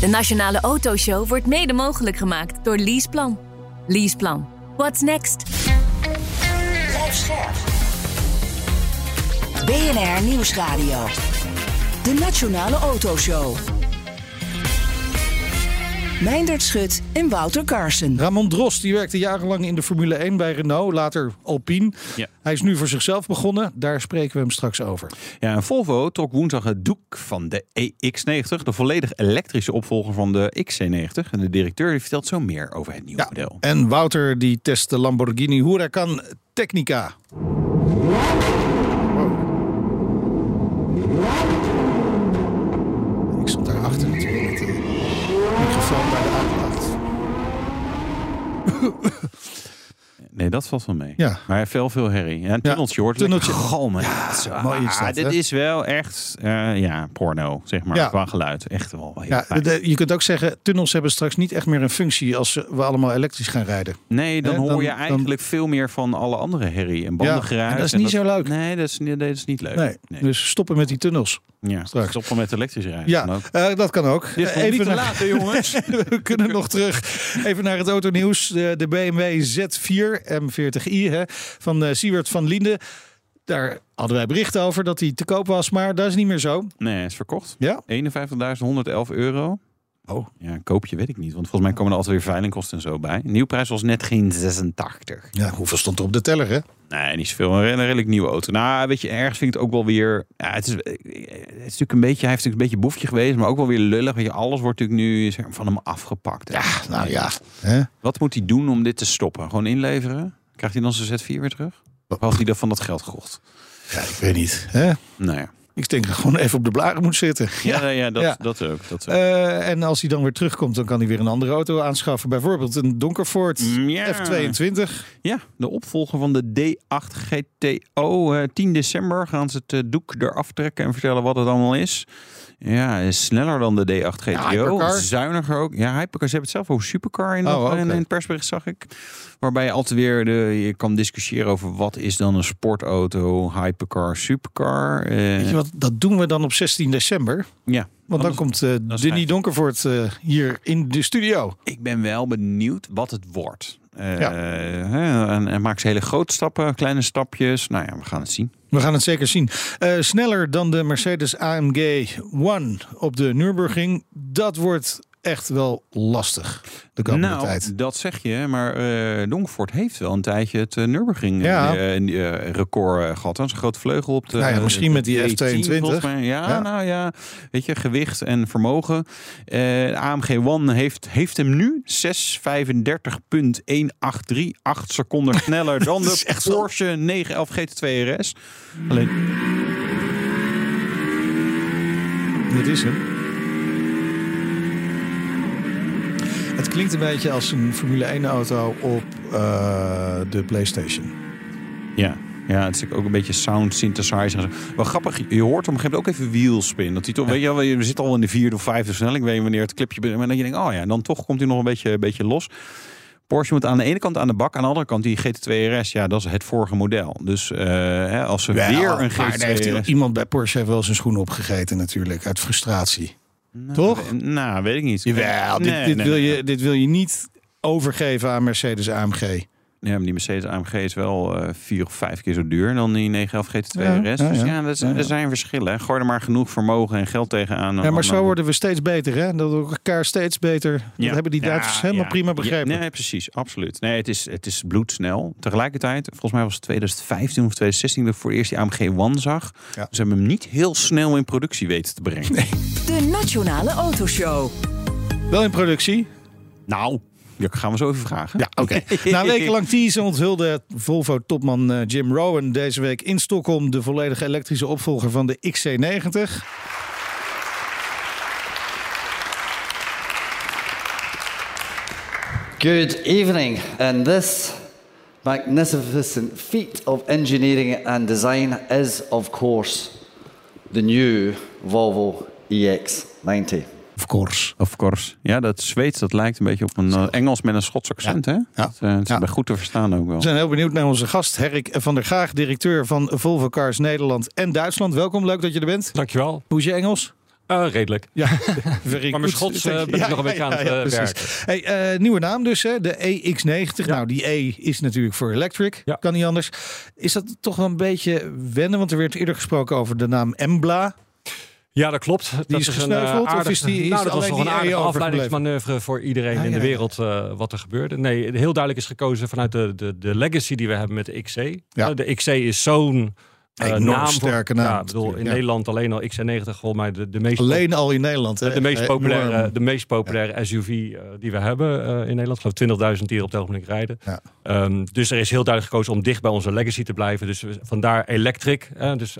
De Nationale Autoshow wordt mede mogelijk gemaakt door Leaseplan. Leaseplan. What's next? BNR Nieuwsradio. De Nationale Autoshow. Meindert Schut en Wouter Carson. Ramon Drost die werkte jarenlang in de Formule 1 bij Renault, later Alpine. Ja. Hij is nu voor zichzelf begonnen. Daar spreken we hem straks over. Ja, en Volvo trok woensdag het doek van de EX90, de volledig elektrische opvolger van de XC90. En de directeur die vertelt zo meer over het nieuwe model. En Wouter die test de Lamborghini Huracan Technica. Nee, dat valt wel mee. Ja. Maar veel, veel herrie. Ja, een tunneltje hoort. tunneltje. Galmen. Ja, mooi is ah, dat, Dit hè? is wel echt, eh, ja, porno, zeg maar, Ja. qua geluid. Echt wel Ja, de- je kunt ook zeggen, tunnels hebben straks niet echt meer een functie als we allemaal elektrisch gaan rijden. Nee, dan hoor dan- je dan- eigenlijk veel meer van alle andere herrie en bandengeruis. en dat is en niet zo leuk. Nee, dat is, nee, dat is niet leuk. Nee, dus stoppen met die tunnels. Ja, straks. stoppen met elektrisch rijden. Ja, eh, dat kan ook. Dit is nog niet te laat, jongens? we kunnen nog terug even naar het autonieuws. De, de BMW Z4 M40i hè, van eh Siewert van Liende. Daar hadden wij bericht over dat hij te koop was, maar dat is niet meer zo. Nee, hij is verkocht. Ja? 51.111 euro. Oh. Ja, koop je, weet ik niet. Want volgens mij komen er altijd weer veilingkosten en zo bij. Nieuwprijs was net geen 86. Ja, hoeveel stond er op de teller, hè? Nee, niet zoveel. Een redelijk nieuwe auto. Nou, weet je, ergens vind ik het ook wel weer... Ja, het, is, het is natuurlijk een beetje... Hij heeft natuurlijk een beetje boefje geweest, maar ook wel weer lullig. Weet je, alles wordt natuurlijk nu zeg van hem afgepakt. Ja, Nou ja. Hè? Wat moet hij doen om dit te stoppen? Gewoon inleveren? Krijgt hij dan zijn Z4 weer terug? Of had hij dat van dat geld gekocht? Ja, ik weet niet. Hè? Nou ja. Ik denk dat gewoon even op de blaren moet zitten. Ja, ja, dat, Ja. dat ook. Dat ook. Eh, en als hij dan weer terugkomt, dan kan hij weer een andere auto aanschaffen. Bijvoorbeeld een donker Ford ja. F22. Ja, de opvolger van de D8 GTO. Eh, 10 december gaan ze het eh, doek eraf trekken en vertellen wat het allemaal is. Ja, is sneller dan de D8 GTO. hypercar. Zuiniger ook. Ja, hypercar. Ze hebben het zelf over supercar in, Oh, in, in het persbericht, zag ik. Waarbij je altijd weer de, je kan discussiëren over wat is dan een sportauto, hypercar, supercar. Eh, Weet je wat, dat doen we dan op 16 december. ja. Want dan komt uh, is Denny. Donkervoort eh, hier in de studio. Ik ben wel benieuwd wat het wordt. Eh, Ja. hè, en, en maakt ze hele grote stappen, kleine stapjes. Nou ja, we gaan het zien. We gaan het zeker zien. Eh, sneller dan de Mercedes AMG One op de Nürburgring. Dat wordt echt wel lastig de komende nou, tijd. dat zeg je, maar eh Donkvoort heeft wel een tijdje het uh, Nürburgring Ja. eh, eh, record eh, gehad. Dat is een groot vleugel op de. Nou ja, misschien met die de F22. 18 volgens mij. Ja, Ja. nou ja, weet je, gewicht en vermogen. AMG One heeft, heeft hem nu 635.183, 8 seconden sneller dan de. Porsche 911 GT2 RS. Alleen Dit is hem. Het klinkt een beetje als een Formule 1 auto op eh, de PlayStation. Ja, ja, het is ook een beetje sound synthesizer. en. Wel grappig, je hoort op een gegeven moment ook even wheelspin. Dat hij toch, weet je wel, je zit al in de vierde of vijfde versnelling. Weet je wanneer het clipje begint. Maar dan je denkt, oh ja, dan toch komt hij nog een beetje, een beetje los. Porsche moet aan de ene kant aan de bak, aan de andere kant die GT2 RS. Ja, dat is het vorige model. Dus eh, hè, als ze Ja, weer een maar daar heeft GT2 RS... iemand bij Porsche heeft wel zijn schoenen opgegeten natuurlijk, uit frustratie. Toch? Nou, weet ik niet. Jawel, dit, Nee, dit, nee, wil nee. Je, dit wil je niet overgeven aan Mercedes AMG. Ja, maar die Mercedes AMG is wel eh, vier of vijf keer zo duur dan die 911 GT2 Ja, RS. ja, Dus ja. dat is- Ja, ja. er zijn verschillen. hè. Gooi er maar genoeg vermogen en geld tegenaan. Ja, dan- maar zo dan- worden we steeds beter, hè? Dat we elkaar steeds beter. Dat hebben die Duitsers Ja, helemaal ja. prima begrepen. Ja, nee, precies, absoluut. Nee, het is, het is bloedsnel. Tegelijkertijd, volgens mij was het 2015 of 2016 dat ik voor het eerst die AMG One zag. Ja. Ze hebben hem niet heel snel in productie weten te brengen. De Nationale Autoshow. Wel in productie. Nou, ja, gaan we zo even vragen. Ja, oké. Na wekenlang teasen onthulde Volvo-topman eh, Jim Rowan deze week in Stockholm de volledige elektrische opvolger van de XC90. Good evening, and this magnificent feat of engineering and design is, of course, the new Volvo EX90. Of course. Of course. Ja, dat Zweeds, dat lijkt een beetje op een eh, Engels met een Schots accent, hè? Dat, eh, dat is Ja. bij goed te verstaan ook wel. We zijn heel benieuwd naar onze gast, Herrik van der Graag, directeur van Volvo Cars Nederland en Duitsland. Welkom, leuk dat je er bent. Dankjewel. Hoe is je Engels? Eh, redelijk. Ja, very Maar mijn. Schots eh, ben ik nog een beetje aan het werken. Hey, eh, nieuwe naam dus, hè? de EX90. Nou, die E is natuurlijk voor electric. Ja. Kan niet anders. Is dat toch wel een beetje wennen? Want er werd eerder gesproken over de naam Embla. Ja, dat klopt. dat is een, gesneuveld, eh, of is die- is nou, dat was nog een die E aardige afleidingsmanoeuvre voor iedereen Ah, in ja, de wereld eh, wat er gebeurde. Nee, heel duidelijk is gekozen vanuit de, de, de legacy die we hebben met de XC. Ja. De XC is zo'n Enorm naam. sterke naam Ja, ik bedoel, in ja. Nederland alleen al XC90 volgens mij de, de meest Alleen al in Nederland. Hè? de meest Enorm. populaire, de meest populaire SUV die we hebben in Nederland. Ik geloof 20.000 die er op het ogenblik rijden. Ja. Ehm, dus er is heel duidelijk gekozen om dicht bij onze legacy te blijven. Dus vandaar electric, dus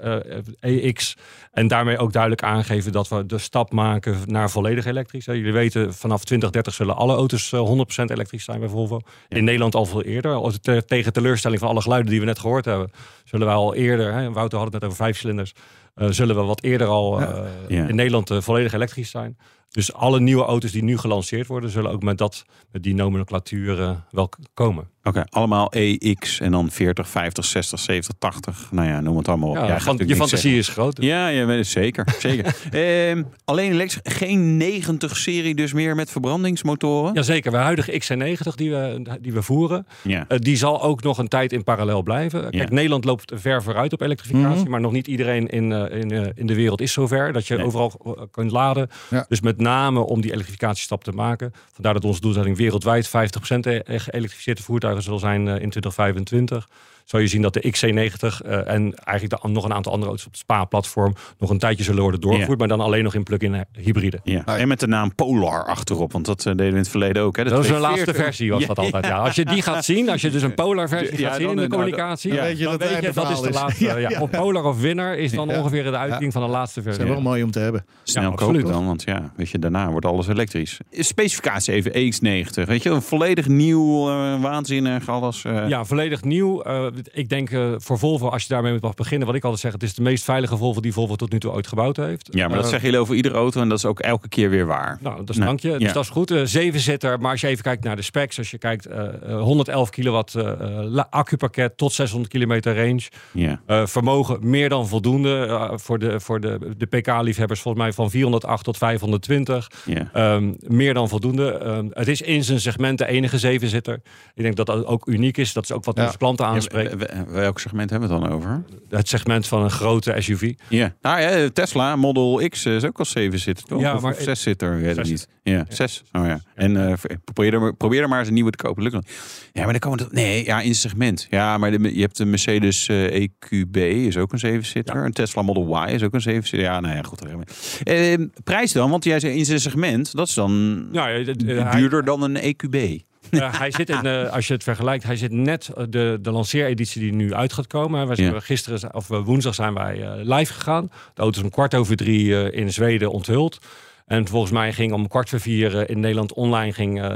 EX. En daarmee ook duidelijk aangeven dat we de stap maken naar volledig elektrisch. Jullie weten, vanaf 2030 zullen alle auto's eh, 100% elektrisch zijn bij Volvo. In Nederland al veel eerder. Als te- tegen teleurstelling van alle geluiden die we net gehoord hebben, zullen wij al eerder, hè, Wouter had het net over vijf cilinders, eh, zullen we wat eerder al eh, Ja. in Nederland eh, volledig elektrisch zijn. Dus alle nieuwe auto's die nu gelanceerd worden, zullen ook met, dat, met die nomenclatuur eh, wel komen. Oké, allemaal EX en dan 40, 50, 60, 70, 80. Nou ja, noem het allemaal op. Ja, van- je fantasie zeggen. is groot. Ja, ja weet zeker. zeker. Ehm, alleen elektrisch, geen 90-serie dus meer met verbrandingsmotoren? Jazeker, de huidige XC90 die we, die we voeren, Ja. eh, die zal ook nog een tijd in parallel blijven. Kijk, Ja. Nederland loopt ver vooruit op elektrificatie, Mhm. maar nog niet iedereen in, eh, in, eh, in de wereld is zover dat je Nee. overal kunt laden. Ja. Dus met name om die elektrificatiestap te maken. Vandaar dat onze doelstelling wereldwijd 50% e- geëlektrificeerde voertuigen zal zijn eh, in 2025. Zal je zien dat de XC90 eh, en eigenlijk de, nog een aantal andere auto's op het SPA-platform nog een tijdje zullen worden doorgevoerd, Ja. maar dan alleen nog in plug-in eh, hybride. Ja. En met de naam Polar achterop, want dat eh, deden we in het verleden ook. Hè? De Dat is een 240. laatste versie, was dat altijd. Ja. Als je die gaat zien, als je dus een Polar versie Ja, gaat zien in de nou, communicatie, dan weet je dan dat weet je dat is de laatste. Ja, Ja, ja. Op Polar of Winner is dan Ja. ongeveer de uiting van de laatste Dat versie. is wel mooi om te hebben. Snel Ja, kopen absoluut. dan, want ja, weet je, daarna wordt alles elektrisch. Specificatie even, EX90. Weet je, een volledig nieuw, waanzinnig, alles. eh, Ja, volledig nieuw. Eh, ik denk eh, voor Volvo, als je daarmee mag beginnen, wat ik altijd zeg, het is de meest veilige Volvo die Volvo tot nu toe ooit gebouwd heeft. Ja, maar dat Eh, zeggen jullie over iedere auto en dat is ook elke keer weer waar. Nou, dat is Nou, dank je. ja. Dus dat is goed. Eh, Zevenzitter, maar als je even kijkt naar de specs, als je kijkt, eh, eh, 111 kilowatt accupakket tot 600 kilometer range. Ja. Vermogen meer dan voldoende voor de, voor de, de PK-liefhebbers, volgens mij van 408 tot 520. Ja. Ehm, meer dan voldoende. Ehm, het is in zijn segment de enige zevenzitter. Ik denk dat dat ook uniek is. Dat is ook wat Ja. onze klanten aanspreekt. Welk segment hebben we het dan over? Het segment van een grote SUV. Ja. Nou ja, Tesla Model X is ook al 7 zitter, toch? Ja, of, maar- of 6 zitter, weet ik niet. Ja, 6. Oh ja. En eh, probeer, er, maar- probeer er maar eens een nieuwe te kopen. Lukt. Ja, maar dan komen we... Nee, ja, in het segment. Ja, maar de, je hebt de Mercedes eh, EQB, is ook een 7 zitter. Ja. Een Tesla Model Y is ook een 7 zitter. Ja, nou ja, goed. Eh, prijs dan, want jij zei in zijn segment, dat is dan Ja, ja, het- eh, duurder dan een EQB. Eh, hij zit in, eh, als je het vergelijkt, hij zit net eh, de, de lanceereditie die nu uit gaat komen. Wij zijn Ja. gisteren of woensdag zijn wij live gegaan. De auto is om kwart over drie in Zweden onthuld. En volgens mij ging om kwart voor vier eh, in Nederland online ging, eh,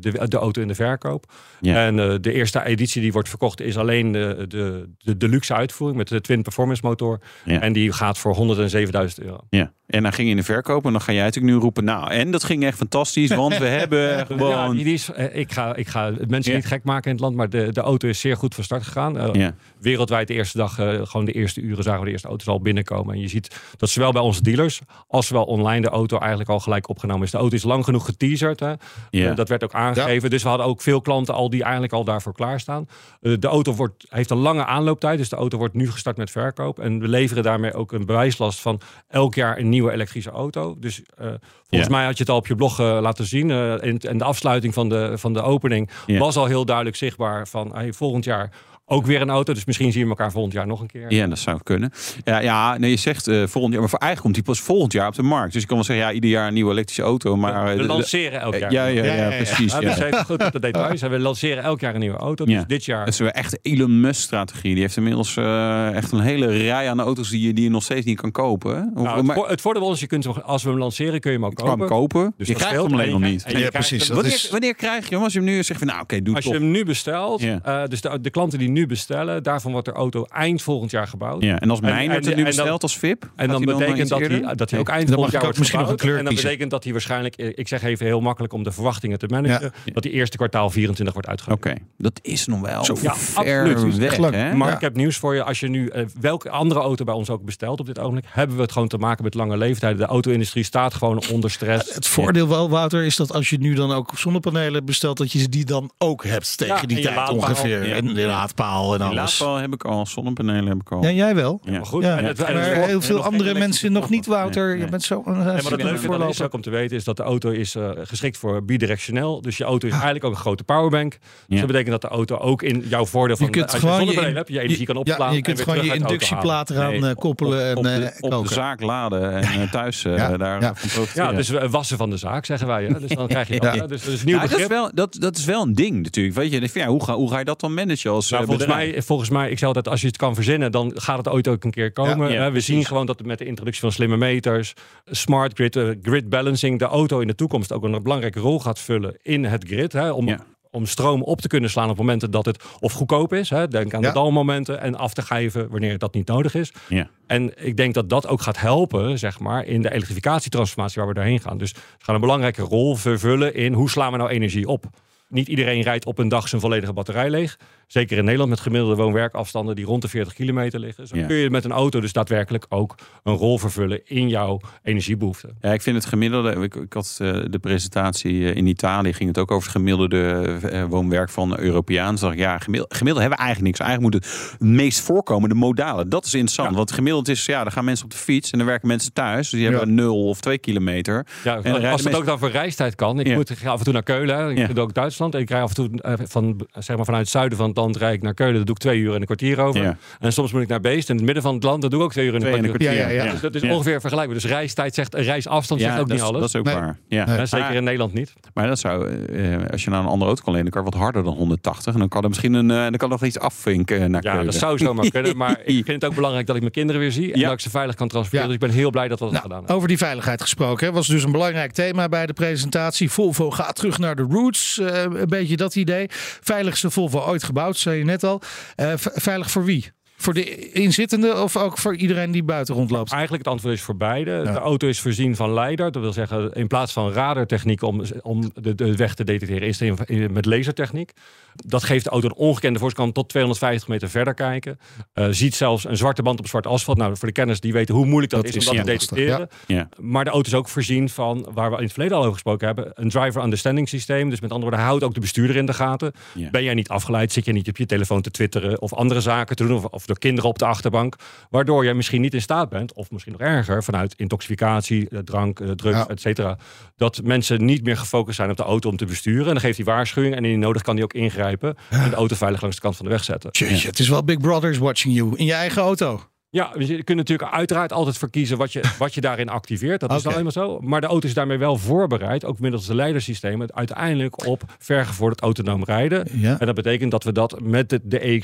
de, de auto in de verkoop. Ja. En eh, de eerste editie die wordt verkocht is alleen de, de, de deluxe uitvoering met de Twin Performance motor. Ja. En die gaat voor 107.000 euro. Ja, en dan ging je in de verkoop en dan ga jij natuurlijk nu roepen... nou, en dat ging echt fantastisch, want we hebben Ja, gewoon... die is, eh, ik, ga, ik ga mensen Ja. niet gek maken in het land, maar de, de auto is zeer goed van start gegaan. Ja. Wereldwijd de eerste dag, gewoon de eerste uren zagen we de eerste auto's al binnenkomen. En je ziet dat zowel bij onze dealers als zowel online de auto eigenlijk al gelijk opgenomen is. De auto is lang genoeg geteaserd. Hè. Ja. Eh, dat werd ook aangegeven. Dus we hadden ook veel klanten al die eigenlijk al daarvoor klaarstaan. Eh, de auto wordt, heeft een lange aanlooptijd, dus de auto wordt nu gestart met verkoop. En we leveren daarmee ook een bewijslast van elk jaar een nieuwe elektrische auto. Dus eh, volgens mij had je het al op je blog laten zien. en, en de afsluiting van de, van de opening was al heel duidelijk zichtbaar van hey, volgend jaar ook weer een auto. Dus misschien zien we elkaar volgend jaar nog een keer. Ja, dat zou kunnen. Ja, ja nee, je zegt uh, volgend jaar, maar voor eigenlijk komt die pas volgend jaar op de markt. Dus ik kan wel zeggen, ja, ieder jaar een nieuwe elektrische auto. Maar we, we de, lanceren elk jaar. Ja, ja, ja, ja, ja precies. Ja, ja. Goed op de details. We lanceren elk jaar een nieuwe auto. Dus dit jaar. Dat is weer echt Elon Musk strategie. Die heeft inmiddels uh, echt een hele rij aan auto's die je, die je nog steeds niet kan kopen. Of, nou, het, het voordeel is, je kunt, als we hem lanceren, kun je hem ook kopen. kopen. Dus je krijgt hem alleen nog niet. Ja, precies. Wanneer, wanneer krijg je hem? Als je hem nu zegt van, nou oké, doe Als je hem nu bestelt, dus de, de klanten die nu bestellen, daarvan wordt de auto eind volgend jaar gebouwd. Ja, en als mijn het nu bestelt als VIP? En dan betekent dat hij, dat hij ook eind volgend jaar wordt misschien gebouwd. En dan betekent dat hij waarschijnlijk, ik zeg even heel makkelijk om de verwachtingen te managen, dat die eerste kwartaal 24 wordt uitgevoerd. Oké, dat is nog wel Zo ja, absoluut. Weg, maar ik heb nieuws voor je. Als je nu uh, welke andere auto bij ons ook bestelt op dit ogenblik, hebben we het gewoon te maken met lange leeftijden. De auto-industrie staat gewoon onder stress. Het voordeel wel, Wouter, is dat als je nu dan ook zonnepanelen bestelt, dat je die dan ook hebt tegen die tijd ongeveer. Ja. En de laadpaal en alles. heb ik al, zonnepanelen heb ik al. Ja, jij wel. Ja. Maar goed. Ja. En het, maar heel veel andere mensen nog niet, Wouter. Je bent zo een en wat het leuke dan is ook om te weten, is dat de auto is uh, geschikt voor bidirectioneel. Dus je auto is eigenlijk ook een grote powerbank. Dus dat betekent dat de auto ook in jouw voordeel van je kunt als je zonnepanelen hebt, je energie kan opslaan. Ja, je kunt gewoon je inductieplaat eraan nee, koppelen op, en op de, op de zaak laden en thuis daar ja. dus wassen van de zaak, zeggen wij. Hè? Dus dan krijg je dat. Ja. Dus dat is nieuw Ja, dat, is begrip. wel, dat, dat is wel een ding natuurlijk. Weet je, ja, hoe, ga, hoe ga je dat dan managen als Nou, eh, volgens, mij, volgens mij, ik zei altijd, als je het kan verzinnen, dan gaat het ooit ook een keer komen. Ja, ja, Hè, we zien gewoon dat met de introductie van slimme meters, smart grid, eh, grid balancing, de auto in de toekomst ook een belangrijke rol gaat vullen in het grid. Hè, om, Ja. om stroom op te kunnen slaan op momenten dat het of goedkoop is. Hè, denk aan Ja. de dalmomenten en af te geven wanneer dat niet nodig is. Ja. En ik denk dat dat ook gaat helpen, zeg maar, in de elektrificatietransformatie waar we doorheen gaan. Dus het gaat een belangrijke rol vervullen in hoe slaan we nou energie op. Niet iedereen rijdt op een dag zijn volledige batterij leeg. Zeker in Nederland met gemiddelde woon-werkafstanden die rond de 40 kilometer liggen. Zo Ja. kun je met een auto dus daadwerkelijk ook een rol vervullen in jouw energiebehoeften. Ja, ik vind het gemiddelde. Ik, ik had eh, de presentatie eh, in Italië, ging het ook over het gemiddelde eh, woonwerk van Europeaan. Zag ik, ja, gemiddeld, gemiddeld hebben we eigenlijk niks. Eigenlijk moet het, meest voorkomende modalen. Dat is interessant. Want gemiddeld is, ja, dan gaan mensen op de fiets en dan werken mensen thuis. Dus die hebben nul of twee kilometer. Ja, rijden als het mensen- ook dan voor reistijd kan. Ik moet af en toe naar Keulen. Ik Ja. doe ook Duitsland. En ik rij af en toe van, zeg maar, vanuit het zuiden van het land rijd ik naar Keulen. Dat doe ik twee uur en een kwartier over. Ja. En soms moet ik naar Beest. In het midden van het land. Dat doe ik ook twee uur en een Twee en een kwartier. kwartier. Ja, ja, ja. Dus dat is Ja. ongeveer vergelijkbaar. Dus reistijd zegt, reisafstand zegt ook dat, niet is- alles. dat is ook Nee. waar. Ja. Nee. Zeker Maar- in Nederland niet. Maar dat zou, eh, als je naar een andere auto kan lenen, kan wat harder dan 180. En dan kan er misschien een, eh, dan kan er nog iets afvinken naar Ja, Keulen. dat zou zomaar kunnen. Maar ik vind het ook belangrijk dat ik mijn kinderen weer zie. En Ja. dat ik ze veilig kan transporteren. Ja. Dus ik ben heel blij dat we dat Nou, gedaan hebben. over die veiligheid gesproken. hè, was dus een belangrijk thema bij de presentatie. Volvo gaat terug naar de roots. eh, een beetje dat idee. Veiligste Volvo ooit gebouwd, zei je net al. Eh, veilig voor wie? Voor de inzittenden of ook voor iedereen die buiten rondloopt? Eigenlijk het antwoord is voor beide. De auto is voorzien van leider. Dat wil zeggen, in plaats van radartechniek om, om de, de weg te detecteren, is het in- met lasertechniek. Dat geeft de auto een ongekende voorkant tot 250 meter verder kijken. Eh, ziet zelfs een zwarte band op zwart asfalt. Nou, voor de kenners die weten hoe moeilijk dat, Dat is, is om dat te detecteren. Ja. Maar de auto is ook voorzien van, waar we in het verleden al over gesproken hebben, een driver understanding systeem. Dus met andere woorden, houdt ook de bestuurder in de gaten. Ja. Ben jij niet afgeleid, zit je niet op je telefoon te twitteren of andere zaken te doen, of, of door kinderen op de achterbank, waardoor je misschien niet in staat bent, of misschien nog erger, vanuit intoxicatie, eh, drank, eh, drugs, Ja. et cetera, dat mensen niet meer gefocust zijn op de auto om te besturen. En dan geeft hij waarschuwing en indien nodig kan hij ook ingrijpen en de auto veilig langs de kant van de weg zetten. Jeetje, het is wel Big Brother's watching you in je eigen auto. Ja, dus je kunt natuurlijk uiteraard altijd verkiezen wat je, wat je daarin activeert. Dat is nou eenmaal zo. Maar de auto is daarmee wel voorbereid, ook middels de leidersystemen, uiteindelijk op vergevorderd autonoom rijden. Ja. En dat betekent dat we dat met de, de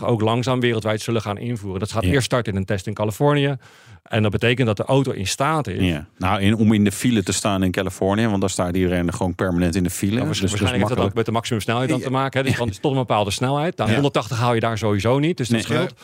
EX90 ook langzaam wereldwijd zullen gaan invoeren. Dat gaat Ja. eerst starten in een test in Californië. En dat betekent dat de auto in staat is. Ja. Nou, in, om in de file te staan in Californië, want daar staat iedereen gewoon permanent in de file. Nou, dus waarschijnlijk heeft dat ook met de maximumsnelheid dan te maken. Hè? Dus dan is een bepaalde snelheid. Nou, Ja. 180 haal je daar sowieso niet, dus dat Nee. scheelt.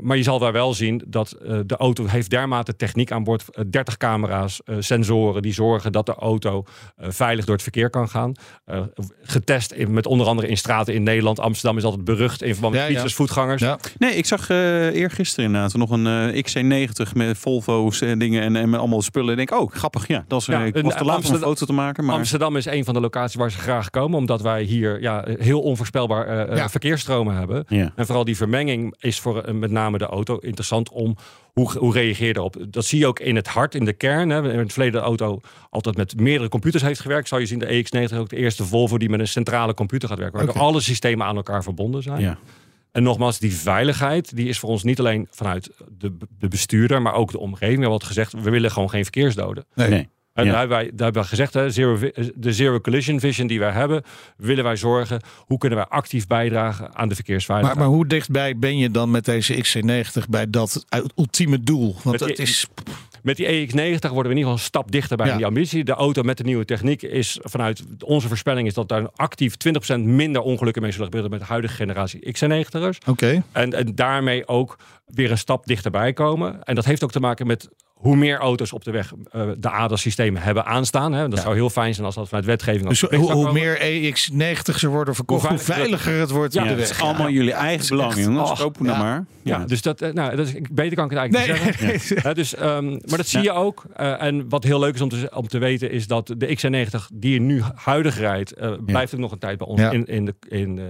Maar je zal daar wel zien dat eh, de auto heeft dermate techniek aan boord. eh, 30 camera's, eh, sensoren die zorgen dat de auto eh, veilig door het verkeer kan gaan. Eh, getest in, met onder andere in straten in Nederland. Amsterdam is altijd berucht in verband met Ja, ja. fietsers, voetgangers. Ja. Nee, ik zag eh eergisteren inderdaad nog een eh, XC90 met Volvo's en dingen en, en met allemaal spullen. Ik denk, oh, grappig. Ja, dat is, Ja, ik een- was te laat om een Amsterdam- foto te maken. Maar Amsterdam is een van de locaties waar ze graag komen. Omdat wij hier ja, heel onvoorspelbaar eh, eh, Ja. verkeersstromen hebben. Ja. En vooral die vermenging is voor eh, met name de auto interessant om hoe, hoe reageer je erop. Dat zie je ook in het hart, in de kern. Hè. In het verleden de auto altijd met meerdere computers heeft gewerkt. Zou je zien, de EX90 ook de eerste Volvo die met een centrale computer gaat werken. Waar alle systemen aan elkaar verbonden zijn. ja. En nogmaals, die veiligheid die is voor ons niet alleen vanuit de, de bestuurder, maar ook de omgeving. We hebben altijd gezegd, we willen gewoon geen verkeersdoden. Nee. Nee. En Ja. daar, hebben wij, daar hebben we gezegd, hè, zero, vi- de zero collision vision die wij hebben, willen wij zorgen, hoe kunnen wij actief bijdragen aan de Maar, verkeersveiligheid. maar hoe dichtbij ben je dan met deze XC90 bij dat ultieme doel? Want Met het is. Met die EX90 worden we in ieder geval een stap dichter bij Ja. die ambitie. De auto met de nieuwe techniek is vanuit onze voorspelling is dat daar actief 20% minder ongelukken mee zullen gebeuren met de huidige generatie XC90'ers. Oké. En, en daarmee ook weer een stap dichterbij komen. En dat heeft ook te maken met hoe meer auto's op de weg eh, de ADAS-systemen hebben aanstaan. Hè. Dat zou heel fijn zijn als dat vanuit wetgeving... Dus hoe, meer EX90's er worden verkocht, hoe Hoe veiliger, het wordt Ja, op de Ja, weg. het is allemaal jullie eigen belang, jongens. oh, Kopen ja. nou maar. Ja, dus dat, eh, nou, dat is, beter kan ik het eigenlijk Nee. niet zeggen. Hè, dus, ehm, maar dat zie je ook. Eh, en wat heel leuk is om te, om te weten, is dat de XC90 die je nu huidig rijdt, eh, blijft ook nog een tijd bij ons Ja. in, in, de, in, eh,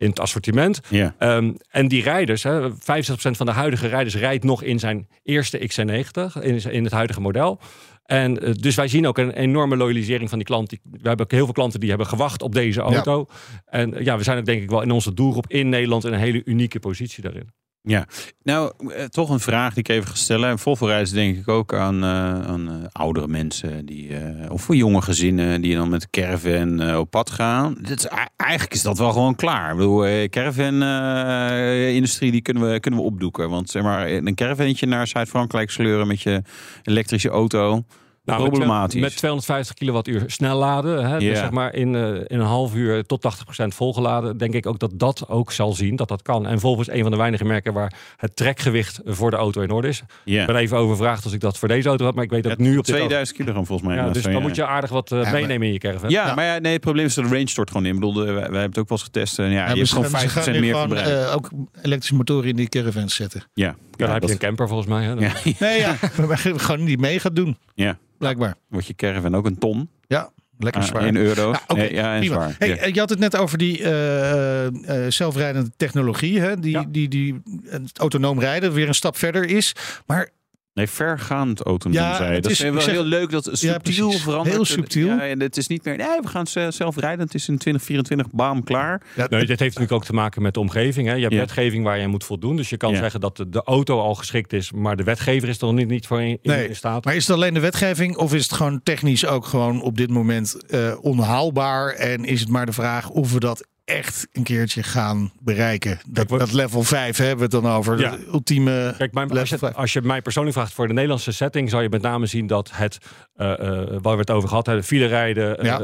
in het assortiment. Ja. Ehm, en die rijders, hè, 65% van de huidige rijders rijdt nog in zijn eerste XC90, in, in het huidige model. En eh, dus wij zien ook een enorme loyalisering van die klant. We hebben ook heel veel klanten die hebben gewacht op deze auto. En ja, we zijn ook denk ik wel in onze doelgroep in Nederland in een hele unieke positie daarin. Ja, nou, eh, toch een vraag die ik even ga stellen. En Volvo reizen denk ik ook aan, eh, aan eh, oudere mensen. Die, of voor jonge gezinnen die dan met caravan op pad gaan. Dit is, eigenlijk is dat wel gewoon klaar. Ik bedoel, caravan-industrie die kunnen we, kunnen we opdoeken. Want zeg maar, een caravantje naar Zuid-Frankrijk sleuren met je elektrische auto... Nou, met problematisch. Met 250 kilowattuur snel laden. Hè, dus zeg maar in, eh, in een half uur tot 80% volgeladen. Denk ik ook dat dat ook zal zien dat dat kan. En Volvo is een van de weinige merken waar het trekgewicht voor de auto in orde is. Ik ben even overvraagd als ik dat voor deze auto had. Maar ik weet dat Ja, nu op dit 2000 kilogram volgens mij. Ja, dus dan ja. moet je aardig wat eh, maar- meenemen in je caravan. Ja, maar ja, nee, het probleem is dat de range stort gewoon in. Ik bedoel, de- wij, wij hebben het ook wel eens getest. En ja, je hebt gewoon hebben ze 50% gaan nu meer verbruik. eh, ook elektrische motoren in die caravans zetten. ja, Ja, dan heb je een camper volgens mij. Hè? Ja, Nee, ja. maar gewoon niet mee gaat doen, ja. Blijkbaar. Wordt je caravan ook een ton? Ja, lekker Ah, zwaar. in euro's. Ja, en zwaar. Hey, Ja. eh, Je had het net over die eh, eh, zelfrijdende technologie, hè? Die, Ja. die, die het autonoom rijden weer een stap verder is. Maar Nee, vergaand autonoom Ja, zei Dat is- wel zeg- heel leuk. Dat subtiel precies. verandert. Heel subtiel. Ja, en het is niet meer, nee, we gaan ze- zelf rijden. Het is in 2024, bam, klaar. ja, Nee, dit heeft natuurlijk ook te maken met de omgeving. Hè. Je hebt Ja. wetgeving waar je moet voldoen. Dus je kan Ja. zeggen dat de, de auto al geschikt is, maar de wetgever is er nog niet, niet voor in, in- Nee, in staat. Maar is het alleen de wetgeving of is het gewoon technisch ook gewoon op dit moment eh, onhaalbaar? En is het maar de vraag of we dat echt een keertje gaan bereiken? Dat, dat level 5 hebben we het dan over. Ja. De ultieme Kijk, mijn, level als, je, 5. als je mij persoonlijk vraagt voor de Nederlandse setting, zou je met name zien dat het, eh, eh, waar we het over gehad hebben, file rijden, eh, Ja.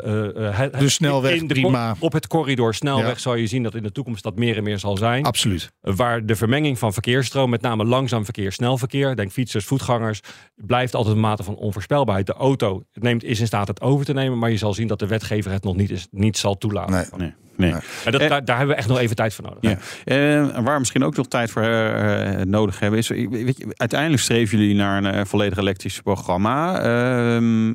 het- De snelweg, in de prima. cor- op het corridor snelweg Ja. zou je zien dat in de toekomst dat meer en meer zal zijn. Absoluut. Waar de vermenging van verkeersstroom, met name langzaam verkeer, snel verkeer, denk fietsers, voetgangers, blijft altijd een mate van onvoorspelbaarheid. De auto neemt, is in staat het over te nemen, maar je zal zien dat de wetgever het nog niet, is, niet zal toelaten. Nee. Nee, nee. En dat, daar, daar hebben we echt nog even tijd voor nodig. Ja. Eh, en waar we misschien ook nog tijd voor eh, eh, nodig hebben, is weet je, uiteindelijk streven jullie naar een eh, volledig elektrisch programma. Ehm,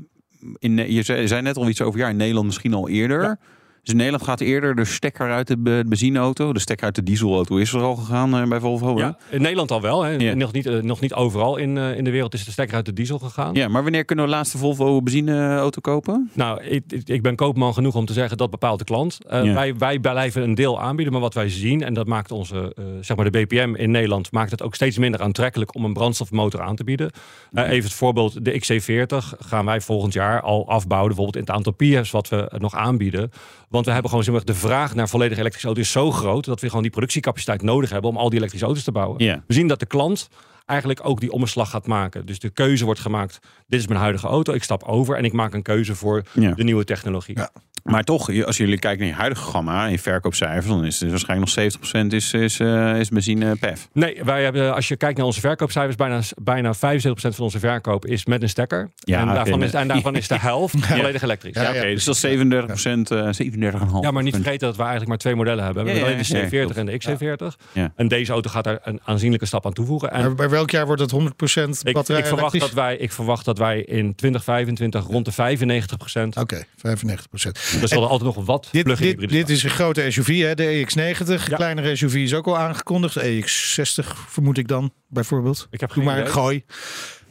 in, je zei, zei net al iets over, ja, in Nederland misschien al eerder. Ja. Dus in Nederland gaat eerder de stekker uit de be- benzineauto. De stekker uit de dieselauto is er al gegaan eh, bij Volvo. hè? Ja, in Nederland al wel. Hè. Ja. Nog, niet, eh, nog niet overal in, eh, in de wereld is de stekker uit de diesel gegaan. Ja, maar wanneer kunnen we de laatste Volvo benzineauto kopen? Nou, ik, ik- ben koopman genoeg om te zeggen dat bepaalt de klant. Ja. wij, wij blijven een deel aanbieden, maar wat wij zien, en dat maakt onze, zeg maar de BPM in Nederland, maakt het ook steeds minder aantrekkelijk om een brandstofmotor aan te bieden. Even het voorbeeld, de XC40 gaan wij volgend jaar al afbouwen, bijvoorbeeld in het aantal PIE's wat we nog aanbieden. Want we hebben gewoon zeg maar, de vraag naar volledig elektrische auto's is zo groot dat we gewoon die productiecapaciteit nodig hebben om al die elektrische auto's te bouwen. We zien dat de klant eigenlijk ook die omslag gaat maken. Dus de keuze wordt gemaakt, dit is mijn huidige auto, ik stap over en ik maak een keuze voor Ja. de nieuwe technologie. Ja. Maar toch, als jullie kijken naar je huidige gamma in verkoopcijfers, dan is het waarschijnlijk nog 70% is, is, eh, is benzine PEF. Nee, wij hebben, als je kijkt naar onze verkoopcijfers, bijna, bijna 75% van onze verkoop is met een stekker. Ja, en, daarvan nee. is, en daarvan is de helft volledig elektrisch. Ja, Ja, Oké, ja. dus dat is 37%, eh 37,5%. Ja, maar niet vergeten dat we eigenlijk maar twee modellen hebben. We Ja, hebben ja, alleen de ja, C40 en de XC40. Ja. En deze auto gaat daar een aanzienlijke stap aan toevoegen. En Maar bij welk jaar wordt het 100% ik, batterij ik, verwacht elektrisch? dat wij, ik verwacht dat wij in 2025 rond de 95%. Oké, 95%. Er zal altijd nog wat Dit, dit, dit is een grote SUV, hè, de EX90. Ja. Kleinere SUV is ook al aangekondigd. EX60 vermoed ik dan, bijvoorbeeld. Ik heb Doe geen maar een gooi.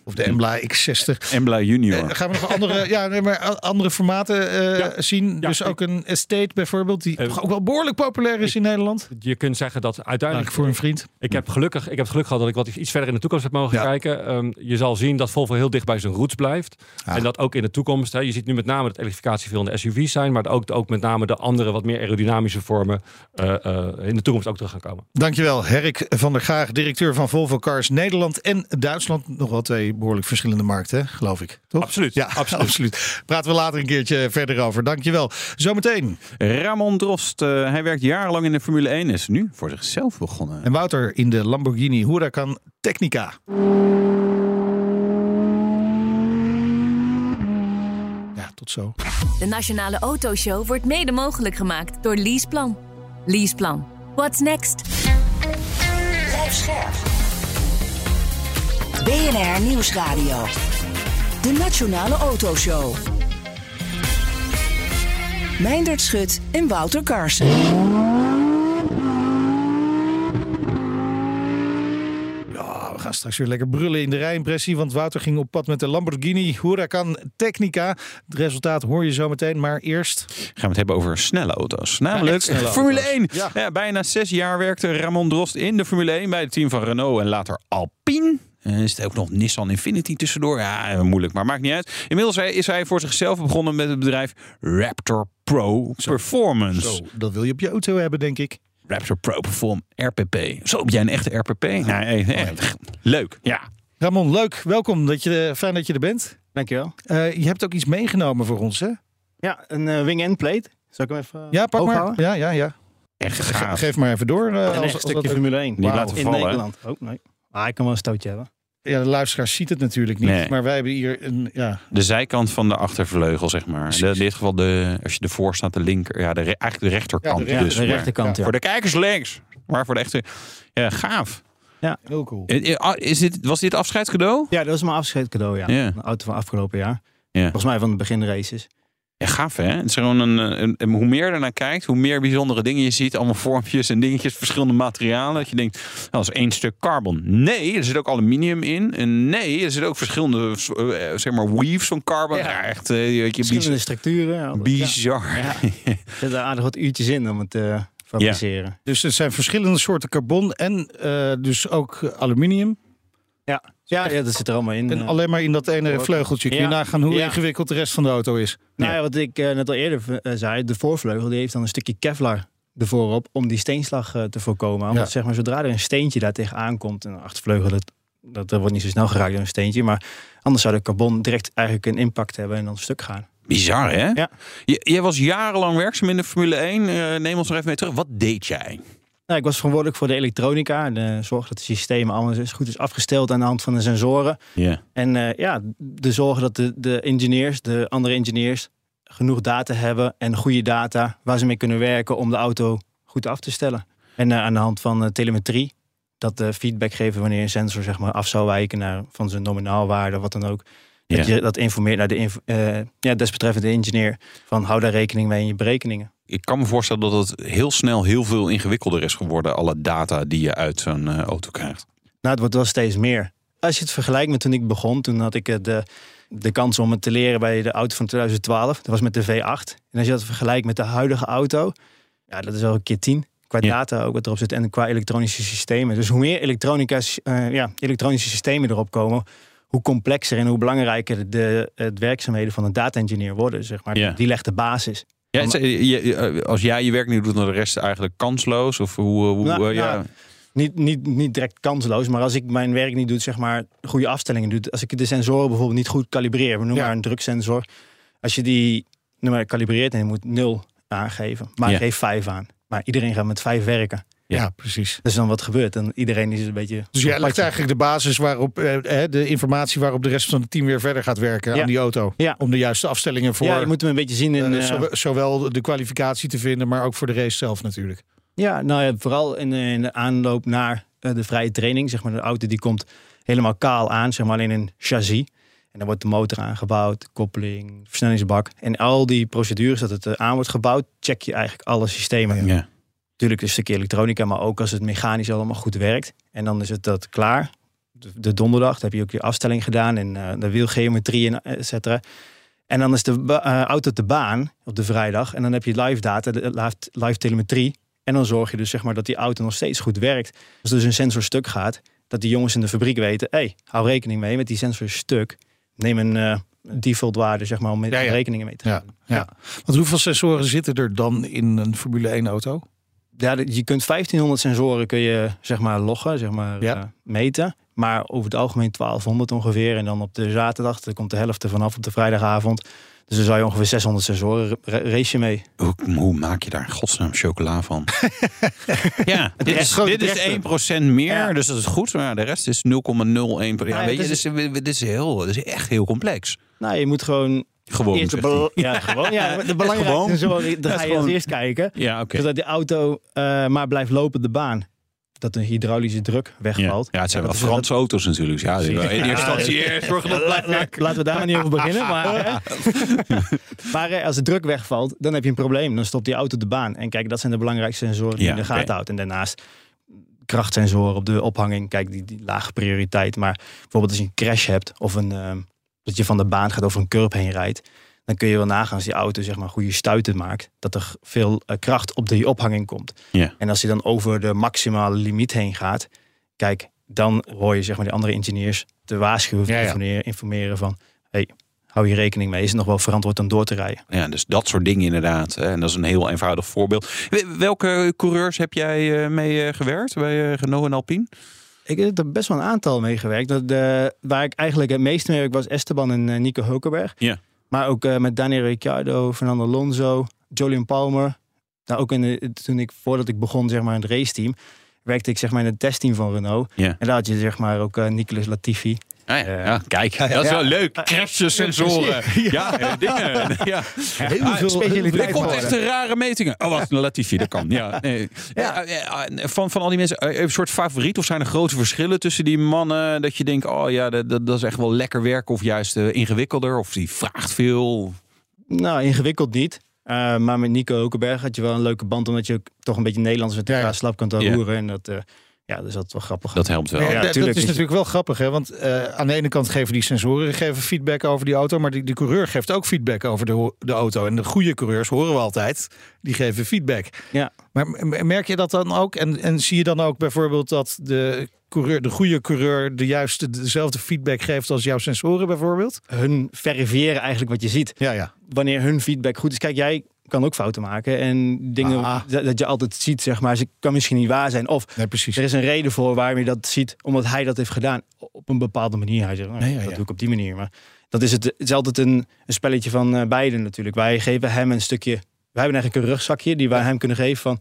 Of de Embla X60. Embla Junior. Eh, gaan we nog andere, ja, nee, maar a- andere formaten eh, zien? dus ook een Estate bijvoorbeeld, die ook wel behoorlijk populair is in Nederland. Je kunt zeggen dat uiteindelijk... voor een vriend. Ik heb, gelukkig, ik heb het geluk gehad dat ik wat iets verder in de toekomst heb mogen kijken. Ehm, je zal zien dat Volvo heel dicht bij zijn roots blijft. En dat ook in de toekomst. Hè, je ziet nu met name dat elektrificatie veel in de SUV's zijn. Maar ook, ook met name de andere wat meer aerodynamische vormen eh, eh, in de toekomst ook terug gaan komen. Dankjewel, Herrik van der Graag, directeur van Volvo Cars Nederland en Duitsland. Nog wel twee behoorlijk verschillende markten, hè, geloof ik. Toch? Absoluut. Ja, absoluut. Praten we later een keertje verder over. Dankjewel. Zometeen. Ramon Drost, eh, hij werkt jarenlang in de Formule 1 en is nu voor zichzelf begonnen. En Wouter in de Lamborghini Huracan Technica. Ja, tot zo. De Nationale Autoshow wordt mede mogelijk gemaakt door Leaseplan. Leaseplan. What's next? Blijf scherp. BNR Nieuwsradio. De Nationale Autoshow. Meindert Schut en Wouter Carson. Ja, we gaan straks weer lekker brullen in de rijimpressie. Want Wouter ging op pad met de Lamborghini Huracan Technica. Het resultaat hoor je zo meteen. Maar eerst... Gaan we het hebben over snelle auto's. Namelijk snelle Formule auto's. 1. Ja. Ja. bijna zes jaar werkte Ramon Drost in de Formule 1 bij het team van Renault en later Alpine. En is het ook nog Nissan Infinity tussendoor? Ja, moeilijk, maar maakt niet uit. Inmiddels is hij voor zichzelf begonnen met het bedrijf Raptor Pro Performance. Zo, dat wil je op je auto hebben, denk ik. Raptor Pro Perform RPP. Zo, ben jij een echte RPP? Nee, nee, echt leuk. Ja. Ramon, leuk. Welkom. Dat je, fijn dat je er bent. Dankjewel. Eh je hebt ook iets meegenomen voor ons, hè? Ja, een eh, wing-end plate. Zal ik hem even Ja, pak maar. Ja, ja, ja. Echt Ge- gaaf. Geef maar even door. eh, Een als- echt als stukje dat- Formule 1. Niet laten in vallen, hè? Nederland. Oh, nee. Ah, ik kan wel een stootje hebben. Ja, de luisteraar ziet het natuurlijk niet. Nee. Maar wij hebben hier een... Ja, De zijkant van de achtervleugel, zeg maar. De, in dit geval, de, als je ervoor staat, de linker. Ja, de, re- eigenlijk de rechterkant. Ja, de rechter- dus, de maar- rechterkant, ja. Voor de kijkers links. Maar voor de echte... Ja, gaaf. heel cool. Eh, eh, Is dit, was dit afscheidscadeau? Ja, dat was mijn afscheidscadeau, ja. Ja. Een auto van afgelopen jaar. Ja. Volgens mij van de beginraces. Ja, gaaf hè? Het is gewoon een, een, een- hoe meer je ernaar kijkt, hoe meer bijzondere dingen je ziet. Allemaal vormpjes en dingetjes, verschillende materialen. Dat je denkt, nou, dat is één stuk carbon. Nee, er zit ook aluminium in. En nee, er zitten ook verschillende, eh, zeg maar, weaves van carbon. Ja, echt, eh, je, Verschillende structuren. ja. bizar. Ja. Er zitten aardig wat uurtjes in om het te fabriceren. Dus er zijn verschillende soorten carbon en eh, dus ook aluminium. Ja. Ja, ja, dat zit er allemaal in. En eh. alleen maar in dat ene vleugeltje. Kun je Ja. nagaan hoe Ja. ingewikkeld de rest van de auto is. Nou ja, wat ik eh, net al eerder eh, zei, de voorvleugel die heeft dan een stukje Kevlar ervoor op om die steenslag te voorkomen. Omdat Ja. zeg maar, zodra er een steentje daar tegenaan komt, en de achtervleugel, dat, dat, dat wordt niet zo snel geraakt door een steentje, maar anders zou de carbon direct eigenlijk een impact hebben en dan stuk gaan. Bizar hè? Ja. Je, jij was jarenlang werkzaam in de Formule 1. Eh, neem ons nog even mee terug. Wat deed jij? Nou, ik was verantwoordelijk voor de elektronica en de zorg dat de systemen allemaal goed is afgesteld aan de hand van de sensoren. En eh, ja, de zorgen dat de, de engineers, de andere engineers, genoeg data hebben en goede data waar ze mee kunnen werken om de auto goed af te stellen. En eh, aan de hand van eh, telemetrie, dat de feedback geven wanneer een sensor zeg maar, af zou wijken naar van zijn nominaalwaarde, wat dan ook. Dat je dat informeert naar de eh, ja, desbetreffende engineer van hou daar rekening mee in je berekeningen. Ik kan me voorstellen dat het heel snel heel veel ingewikkelder is geworden. Alle data die je uit zo'n eh, auto krijgt. Nou, het wordt wel steeds meer. Als je het vergelijkt met toen ik begon, toen had ik eh, de, de kans om het te leren bij de auto van 2012. Dat was met de V8. En als je dat vergelijkt met de huidige auto, ja, dat is wel een keer tien. Qua Ja. data ook wat erop zit en qua elektronische systemen. Dus hoe meer elektronica, eh, ja, elektronische systemen erop komen, hoe complexer en hoe belangrijker de, werkzaamheden van een data-engineer worden. Zeg maar. Ja. Die legt de basis. Ja, het- je- als jij je werk niet doet, dan de rest eigenlijk kansloos? Of hoe, hoe Nou, eh, ja. nou, niet, niet, niet direct kansloos, maar als ik mijn werk niet doe, zeg maar goede afstellingen doe. Als ik de sensoren bijvoorbeeld niet goed kalibreer, we noemen Ja. maar een druksensor. Als je die noem maar, kalibreert en je moet 0 aangeven, maar Ja. geef 5 aan. Maar iedereen gaat met 5 werken. Ja, precies. Dus dan wat gebeurt? Dan iedereen is een beetje. Dus jij legt eigenlijk de basis waarop, eh, de informatie waarop de rest van het team weer verder gaat werken Ja. aan die auto. Ja. Om de juiste afstellingen voor Ja, je moet hem een beetje zien in. eh, eh, zowel- de kwalificatie te vinden, maar ook voor de race zelf natuurlijk. Ja, nou ja, vooral in, de- in de aanloop naar de vrije training. Zeg maar, de auto die komt helemaal kaal aan, zeg maar alleen een chassis. En dan wordt de motor aangebouwd, de koppeling, de versnellingsbak. En al die procedures dat het aan wordt gebouwd, check je eigenlijk alle systemen. Ja. Natuurlijk een stukje elektronica, maar ook als het mechanisch allemaal goed werkt. En dan is het dat klaar. de, de donderdag. Heb je ook je afstelling gedaan en eh, de wielgeometrie en et cetera. En dan is de eh, auto te baan op de vrijdag. En dan heb je live data, de live, live telemetrie. En dan zorg je dus zeg maar dat die auto nog steeds goed werkt. Als er dus een sensor stuk gaat, dat die jongens in de fabriek weten: hé, hey, hou rekening mee met die sensor stuk. Neem een eh, default waarde zeg maar om Ja, ja. rekeningen mee te Ja, houden. ja. Want hoeveel sensoren zitten er dan in een Formule 1 auto? Ja, je kunt 1500 sensoren kun je zeg maar loggen, zeg maar Ja. eh, meten. Maar over het algemeen 1200 ongeveer. En dan op de zaterdag, er komt de helft ervan af op de vrijdagavond. Dus dan zou je ongeveer 600 sensoren ra- race je mee. Hoe, hoe maak je daar godsnaam chocola van? ja, dit is, dit is drechter. 1% meer, dus dat is goed. Maar de rest is 0,01. Ja, ja, weet je, dit is, dit, is heel, dit is echt heel complex. Nou, je moet gewoon... Gewoon, eerst de ja, gewoon. Ja, de belangrijkste Gewoon. daar Ja, ga je gewoon. als eerst kijken. Ja, oké. Zodat die auto eh, maar blijft lopen op de baan. Dat de hydraulische druk wegvalt. ja, het zijn wel is- Franse auto's natuurlijk. Ja, in eerste instantie eerst zorgen dat blijft. Laten we daar maar niet over beginnen. Maar, maar eh, als de druk wegvalt, dan heb je een probleem. Dan stopt die auto de baan. En kijk, dat zijn de belangrijkste sensoren die je in de gaten houdt. En daarnaast krachtsensoren op de ophanging. Kijk, die, die lage prioriteit. Maar bijvoorbeeld als je een crash hebt of een, ehm, dat je van de baan gaat over een curb heen rijdt. Dan kun je wel nagaan als die auto zeg maar goede stuiten maakt. Dat er veel eh, kracht op die ophanging komt. Ja. En als hij dan over de maximale limiet heen gaat. Kijk, dan hoor je zeg maar die andere engineers te waarschuwen, Ja, ja. informeren, van... Hey, hou je rekening mee, is het nog wel verantwoord om door te rijden? Ja, dus dat soort dingen inderdaad. hè. En dat is een heel eenvoudig voorbeeld. Welke coureurs heb jij eh, mee eh, gewerkt bij Renault en Alpine? Ik heb er best wel een aantal mee gewerkt. Dat, de, waar ik eigenlijk het meeste mee werk was Esteban en eh, Nico Hulkenberg. Ja. Maar ook eh, met Daniel Ricciardo, Fernando Alonso, Julian Palmer. Nou, ook in de, toen ik, voordat ik begon zeg maar, in het raceteam, werkte ik zeg maar, in het testteam van Renault. En daar had je zeg maar, ook eh, Nicolas Latifi. Ah, ja. Eh, ja, kijk, dat is wel leuk. Crashes, sensoren. Ja, dingen. Ja. Heel Ah, veel specialiteit Er komt echt een rare metingen. Oh, wat een Latifi, dat kan. Ja, nee. ja. van, van al die mensen, eh, een soort favoriet? Of zijn er grote verschillen tussen die mannen? Dat je denkt, oh ja, dat, dat dat is echt wel lekker werken. Of juist eh, ingewikkelder. Of die vraagt veel. Nou, ingewikkeld niet. Maar met Nico Hulkenberg had je wel een leuke band, omdat je ook toch een beetje Nederlands met elkaar Ja. slap kan Ja. roeren. En dat, ja, dus dat is wel grappig. Dat helpt wel. Ja, Ja, dat- is natuurlijk wel grappig, hè? Want eh, aan de ene kant geven die sensoren geven feedback over die auto, maar die, die coureur geeft ook feedback over de, de auto. En de goede coureurs horen we altijd, die geven feedback. Ja. Maar merk je dat dan ook? En, en zie je dan ook bijvoorbeeld dat de coureur, de goede coureur, de juiste dezelfde feedback geeft als jouw sensoren bijvoorbeeld? Hun verifiëren eigenlijk wat je ziet. Ja, ja. Wanneer hun feedback goed is. Kijk, jij kan ook fouten maken. En dingen Ah. dat, je altijd ziet, zeg maar, ze kan misschien niet waar zijn. Of Nee, precies. er is een reden voor waarom je dat ziet, omdat hij dat heeft gedaan op een bepaalde manier. Hij zegt, nou, Ja, ja, ja. dat doe ik op die manier. Maar dat is het, het is altijd een, een spelletje van eh, beiden natuurlijk. Wij geven hem een stukje, wij hebben eigenlijk een rugzakje die wij hem kunnen geven van,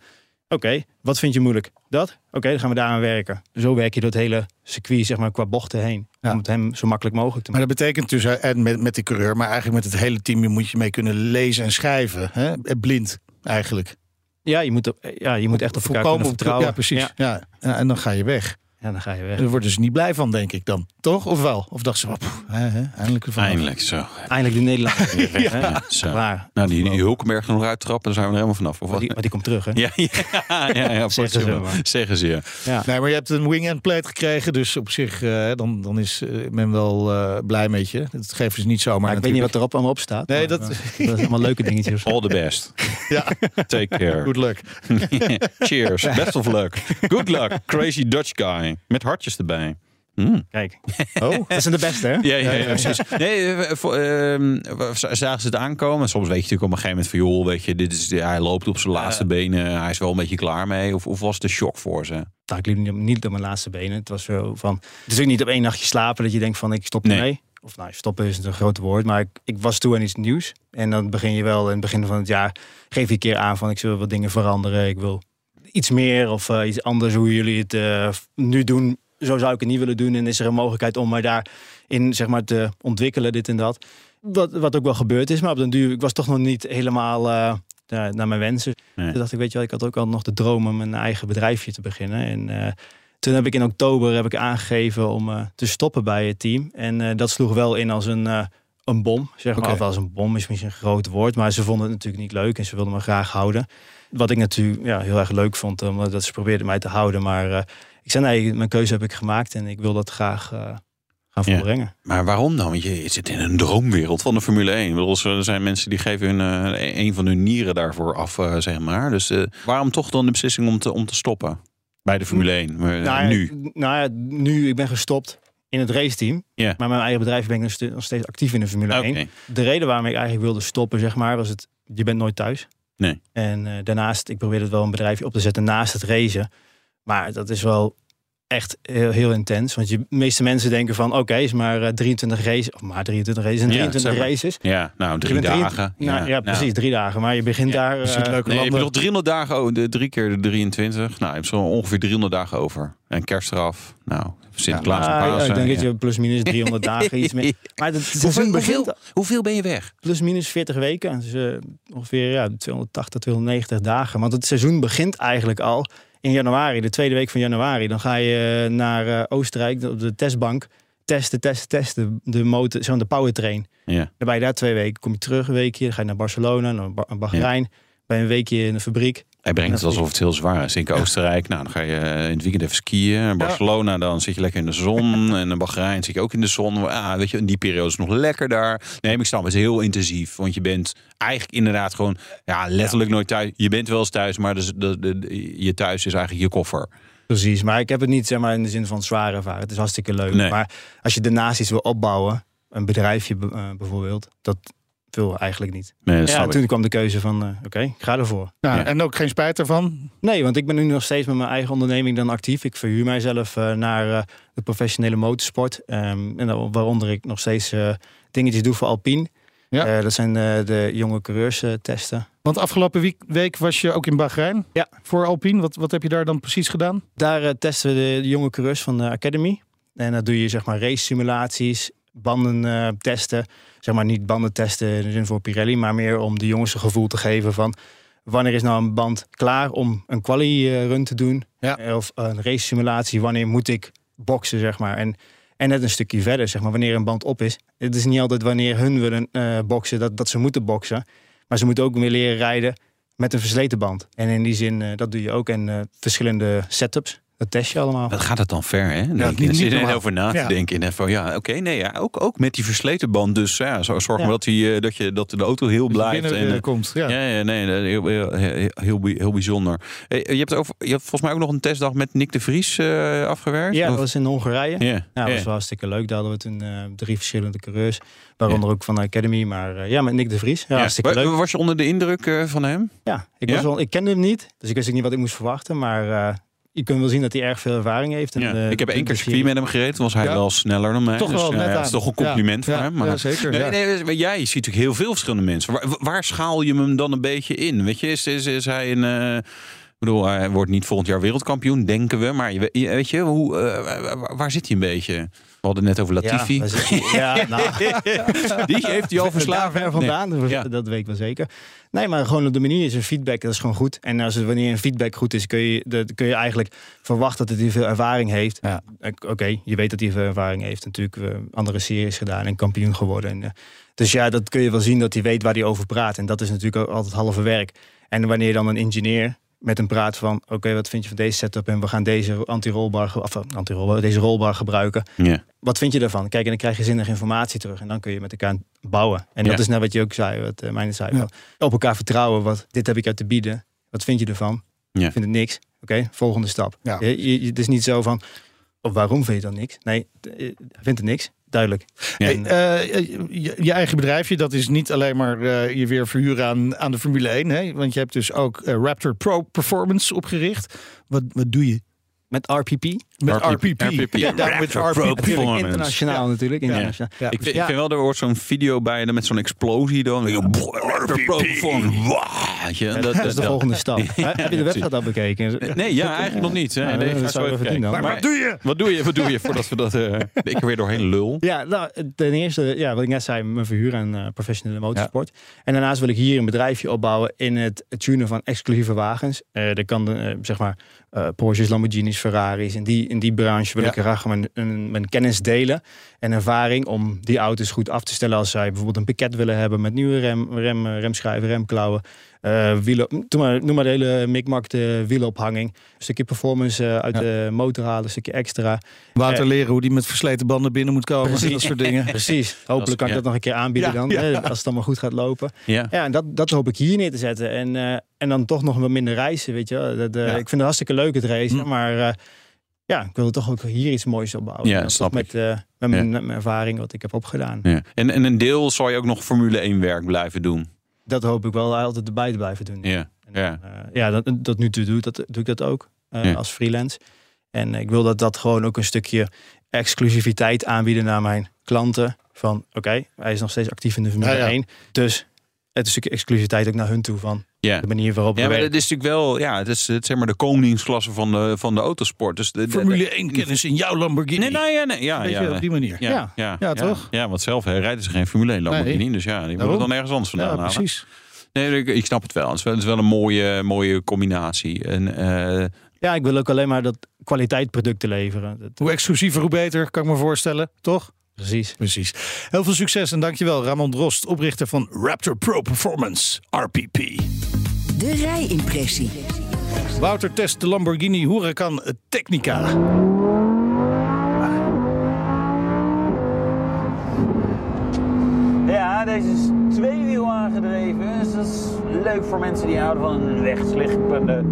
oké, wat vind je moeilijk? Dat? Oké, dan gaan we daaraan werken. Zo werk je door het hele circuit, zeg maar, qua bochten heen. Ja. Om het hem zo makkelijk mogelijk te Maar maken. dat betekent dus, en met, met die coureur, maar eigenlijk met het hele team, je moet je mee kunnen lezen en schrijven. Hè? Eh, Blind eigenlijk. Ja, je moet, ja, je moet echt op elkaar kunnen vertrouwen. Ja, precies. Ja, en dan ga je weg. Ja, dan ga je weg. Daar worden ze niet blij van, denk ik dan. Toch? Of wel? Of dacht ze, hè, eindelijk ervan. Eindelijk zo. Eindelijk de Nederlander. weer weg, hè? Ja, zo. Waar. Nou, die, die Hulkenberg er nog uittrappen, dan zijn we er helemaal vanaf. Of Maar wat? die, maar die komt terug, hè? Ja, ja, ja, ja Zeggen ze maar. Zeggen ze, ja. Ja. Nee, maar je hebt een wing and plate gekregen, dus op zich eh, dan, dan is eh, men wel eh, blij met je. Dat geven ze niet zomaar. Maar ik weet niet wat erop allemaal op staat. Nee, maar, dat- dat is allemaal leuke dingetjes. All the best. Ja, Take care. good luck. Cheers. Best of luck. Good luck. Crazy Dutch guy. Met hartjes erbij. Mm. Kijk, Oh, dat zijn de beste, hè? Ja, ja, ja, precies. Nee, eh, voor, ehm, zagen ze het aankomen? Soms weet je natuurlijk op een gegeven moment van... joh, weet je, dit is, hij loopt op zijn laatste benen. Hij is wel een beetje klaar mee. Of, of was het een shock voor ze? Nou, ik liep niet, op mijn laatste benen. Het was zo van... Het is ook niet op één nachtje slapen dat je denkt van ik stop Nee. ermee. Of nou, stoppen is een groot woord. Maar ik, ik was toe aan iets nieuws. En dan begin je wel in het begin van het jaar... geef je een keer aan van ik wil wat dingen veranderen. Ik wil iets meer of eh, iets anders hoe jullie het eh, nu doen. Zo zou ik het niet willen doen. En is er een mogelijkheid om mij daarin zeg maar, te ontwikkelen, dit en dat. Wat, wat ook wel gebeurd is. Maar op den duur, ik was toch nog niet helemaal eh, naar mijn wensen. Nee. Toen dacht ik, weet je wel, ik had ook al nog de droom om een eigen bedrijfje te beginnen. En toen heb ik in oktober heb ik aangegeven om te stoppen bij het team. En dat sloeg wel in als een, een bom. Zeg maar, of als een bom is misschien een groot woord. Maar ze vonden het natuurlijk niet leuk en ze wilden me graag houden. Wat ik natuurlijk ja, heel erg leuk vond, omdat dat ze probeerden mij te houden. Maar eh, ik zei nee, mijn keuze heb ik gemaakt en ik wil dat graag uh, gaan volbrengen. Maar waarom dan? Want je zit in een droomwereld van de Formule 1. Bedoel, er zijn mensen die geven hun, uh, een van hun nieren daarvoor af, zeg maar. Dus waarom toch dan de beslissing om te, om te stoppen bij de Formule 1? Maar, nou, nu? Nou ja, nu, ik ben gestopt in het raceteam. Yeah. Maar mijn eigen bedrijf ben ik nog steeds actief in de Formule okay. 1. De reden waarom ik eigenlijk wilde stoppen, zeg maar, was het... Je bent nooit thuis. Nee. En uh, daarnaast, ik probeerde het wel een bedrijfje op te zetten naast het racen. Maar dat is wel echt heel, heel intens. Want je, de meeste mensen denken van, oké, okay, is maar uh, 23 races. Of maar 23 races en 23 ja, races. Ja, nou, drie dagen. Drie, nou, ja, ja, precies, drie dagen. Maar je begint ja, daar... Uh, leuke nee, je bedoelt 300 dagen, oh, de, drie keer de 23. Nou, je hebt zo ongeveer 300 dagen over. En kerst eraf. Nou, Sinterklaas ja, en Pasen. Ik denk dat je plus minus 300 dagen iets meer... Maar het hoeveel, hoeveel, hoeveel ben je weg? Plus minus 40 weken. Dus uh, ongeveer ja, 280, 290 dagen. Want het seizoen begint eigenlijk al in januari, de tweede week van januari. Dan ga je naar uh, Oostenrijk op de testbank. Testen, testen, testen. De motor, zo'n de powertrain. Ja. Dan ben je daar twee weken. Kom je terug een weekje. Dan ga je naar Barcelona, naar Bahrein. Ja. Je een weekje in de fabriek. Hij brengt het alsof het heel zwaar is. In. Oostenrijk, nou, dan ga je in het weekend even skiën. In Barcelona, dan zit je lekker in de zon. en in Bahrein zit je ook in de zon. Ah, weet je, in die periode is het nog lekker daar. Nee, maar ik snap, het is heel intensief. Want je bent eigenlijk inderdaad gewoon, ja, letterlijk nooit thuis. Je bent wel eens thuis, maar de, de, de, je thuis is eigenlijk je koffer. Precies, maar ik heb het niet zeg maar, in de zin van zwaar ervaren. Het is hartstikke leuk. Nee. Maar als je daarnaast iets wil opbouwen, een bedrijfje uh, bijvoorbeeld, dat wil eigenlijk niet. Nee, ja, toen kwam de keuze van, uh, oké, okay, ik ga ervoor. Ja, ja. En ook geen spijt ervan? Nee, want ik ben nu nog steeds met mijn eigen onderneming dan actief. Ik verhuur mijzelf uh, naar uh, de professionele motorsport. Um, en dan, waaronder ik nog steeds dingetjes doe voor Alpine. Ja. dat zijn de jonge coureurs testen. Want afgelopen week, week, was je ook in Bahrein ja. voor Alpine. Wat, wat heb je daar dan precies gedaan? Daar testen we de, de jonge coureurs van de Academy. En dan doe je zeg maar race simulaties, banden uh, testen. Zeg maar niet banden testen in de zin voor Pirelli, maar meer om de jongens een gevoel te geven van wanneer is nou een band klaar om een quali run te doen. Ja. Of een race simulatie, wanneer moet ik boksen, zeg maar. En, en net een stukje verder, zeg maar, wanneer een band op is. Het is niet altijd wanneer hun willen uh, boksen, dat, dat ze moeten boksen. Maar ze moeten ook weer leren rijden met een versleten band. En in die zin, uh, dat doe je ook. En uh, verschillende setups. Dat test je allemaal. Wat gaat het dan ver, hè? Ja, niet, niet er over na te ja. denken. En van, ja, oké, okay, nee, ja, ook, ook met die versleten band. Dus ja, zorg maar dat, die, dat, je, dat de auto heel dus blijft. En, uh, komt, ja. Ja, ja nee, heel, heel, heel, bijzonder. Hey, je, hebt over, je hebt volgens mij ook nog een testdag met Nick de Vries uh, afgewerkt? Ja, of? dat was in Hongarije. Yeah. Ja, dat was wel hartstikke leuk. Daar hadden we toen uh, drie verschillende coureurs. Waaronder ook van de Academy. Maar uh, ja, met Nick de Vries. Ja, hartstikke leuk. Was je onder de indruk uh, van hem? Ja, ik, was wel, ik kende hem niet. Dus ik wist ook niet wat ik moest verwachten. Maar je kunt wel zien dat hij erg veel ervaring heeft. En, ja. uh, ik heb één keer circuit met hem gereden. Toen was hij ja. wel sneller dan mij. Toch dus, wel, net dat is toch een compliment ja. voor hem. Maar, zeker. Nee, nee, nee, jij ziet natuurlijk heel veel verschillende mensen. Waar, waar, schaal je hem dan een beetje in? Weet je, is, is, is hij een... Uh, ik bedoel, hij wordt niet volgend jaar wereldkampioen, denken we. Maar je, weet je, hoe, uh, waar zit hij een beetje? We hadden net over Latifi. Ja, ja nou. Die heeft hij al verslagen. ver vandaan, nee. dat weet ik wel zeker. Nee, maar gewoon op de manier is een feedback, dat is gewoon goed. En als het, wanneer een feedback goed is, kun je, dat, kun je eigenlijk verwachten dat hij veel ervaring heeft. Ja. Oké, okay, je weet dat hij veel ervaring heeft. Natuurlijk uh, andere series gedaan en kampioen geworden. En, uh, dus ja, dat kun je wel zien dat hij weet waar hij over praat. En dat is natuurlijk ook altijd halve werk. En wanneer dan een ingenieur met hem praat van... oké, okay, wat vind je van deze setup en we gaan deze anti-rolbar, of anti-rolbar, deze rolbar gebruiken. Yeah. Wat vind je daarvan? Kijk, en dan krijg je zinnige informatie terug en dan kun je met elkaar bouwen. En Ja. dat is net wat je ook zei, wat uh, mijn zei. Op elkaar vertrouwen, wat, dit heb ik uit te bieden. Wat vind je ervan? Ja. Ik vind het niks. Oké, volgende stap. Ja. Je, je, het is niet zo van, of waarom vind je dan niks? Nee, vindt het niks. Duidelijk. Hey, uh, je, je, eigen bedrijfje, dat is niet alleen maar uh, je weer verhuren aan, aan de Formule 1. Hè? Want je hebt dus ook uh, Raptor Pro Performance opgericht. Wat, wat doe je? Met RPP? Met RPP. RPP. Ja, met RPP. Internationaal Ja. natuurlijk. Ja. Internationaal. Ja. Ik, vind, Ja. ik vind wel, er hoort zo'n video bij met zo'n explosie dan. Ja, dat, dat, is de ja. volgende stap. Heb je de wedstrijd al bekeken? Nee, ja, eigenlijk nog niet. hè. Ja, Nee, dat ga zou zo even even doen dan. kijken. Maar wat doe je? Wat doe je? Wat doe je voordat we dat uh, ik er weer doorheen lul? Ja, nou, ten eerste, ja, wat ik net zei, mijn verhuur aan uh, professionele motorsport. En daarnaast wil ik hier een bedrijfje opbouwen in het tunen van exclusieve wagens. Uh, er kan, uh, zeg maar, eh, Porsches, Lamborghinis, Ferraris. In die, in die branche wil Ja. ik graag mijn, mijn kennis delen en ervaring om die auto's goed af te stellen. Als zij bijvoorbeeld een pakket willen hebben met nieuwe rem, rem, remschijven, remklauwen. Eh wielen, noem, maar, noem maar de hele mikmak, de wielenophanging. Een stukje performance eh, uit Ja. de motor halen, een stukje extra. Wouter Eh, leren hoe die met versleten banden binnen moet komen. Precies. Dat soort dingen. Precies. Hopelijk kan ik dat nog een keer aanbieden Ja, dan. hè, Als het allemaal goed gaat lopen. Ja. Ja, en dat, dat hoop ik hier neer te zetten. En, eh, en dan toch nog wat minder reizen, weet je wel. Dat, eh, Ja. Ik vind het hartstikke leuk het racen. Hm. Maar eh, ja, ik wil toch ook hier iets moois opbouwen. Ja, En toch snap met, met mijn, met mijn ervaring wat ik heb opgedaan. Ja. En, en een deel zal je ook nog Formule 1 werk blijven doen. Dat hoop ik wel altijd erbij te blijven doen. Ja. Ja. Eh, ja, dat, dat nu toe doe, dat, doe ik dat ook eh, Ja. als freelance. En ik wil dat dat gewoon ook een stukje exclusiviteit aanbieden naar mijn klanten. Van oké, hij is nog steeds actief in de Formule Ja, ja. 1. Dus het is een stukje exclusiviteit ook naar hun toe van Ja. de manier waarop we Ja, maar dat is natuurlijk wel, ja, het is, het zeg maar de koningsklasse van de, van de autosport. Dus de, de- Formule 1 kennis in jouw Lamborghini. Nee, nou ja, nee, ja, ja, op die manier. Ja, ja, ja, Ja, toch? Ja, want zelf hè, rijden ze geen Formule 1 Lamborghini. Nee. Dus ja, die moeten dan ergens anders vandaan Ja, halen. precies. Nee, ik, ik snap het wel. Het is wel, het is wel een mooie, mooie combinatie. En, eh, Ja, ik wil ook alleen maar dat kwaliteit producten leveren. Hoe exclusiever, hoe beter, kan ik me voorstellen. Toch? Precies. Precies. Heel veel succes en dankjewel Ramon Drost, oprichter van Raptor Pro Performance, RPP. De rijimpressie. Wouter test de Lamborghini Huracan Technica. Ja, deze is tweewiel aangedreven. Dus dat is leuk voor mensen die houden van een rechtsliggende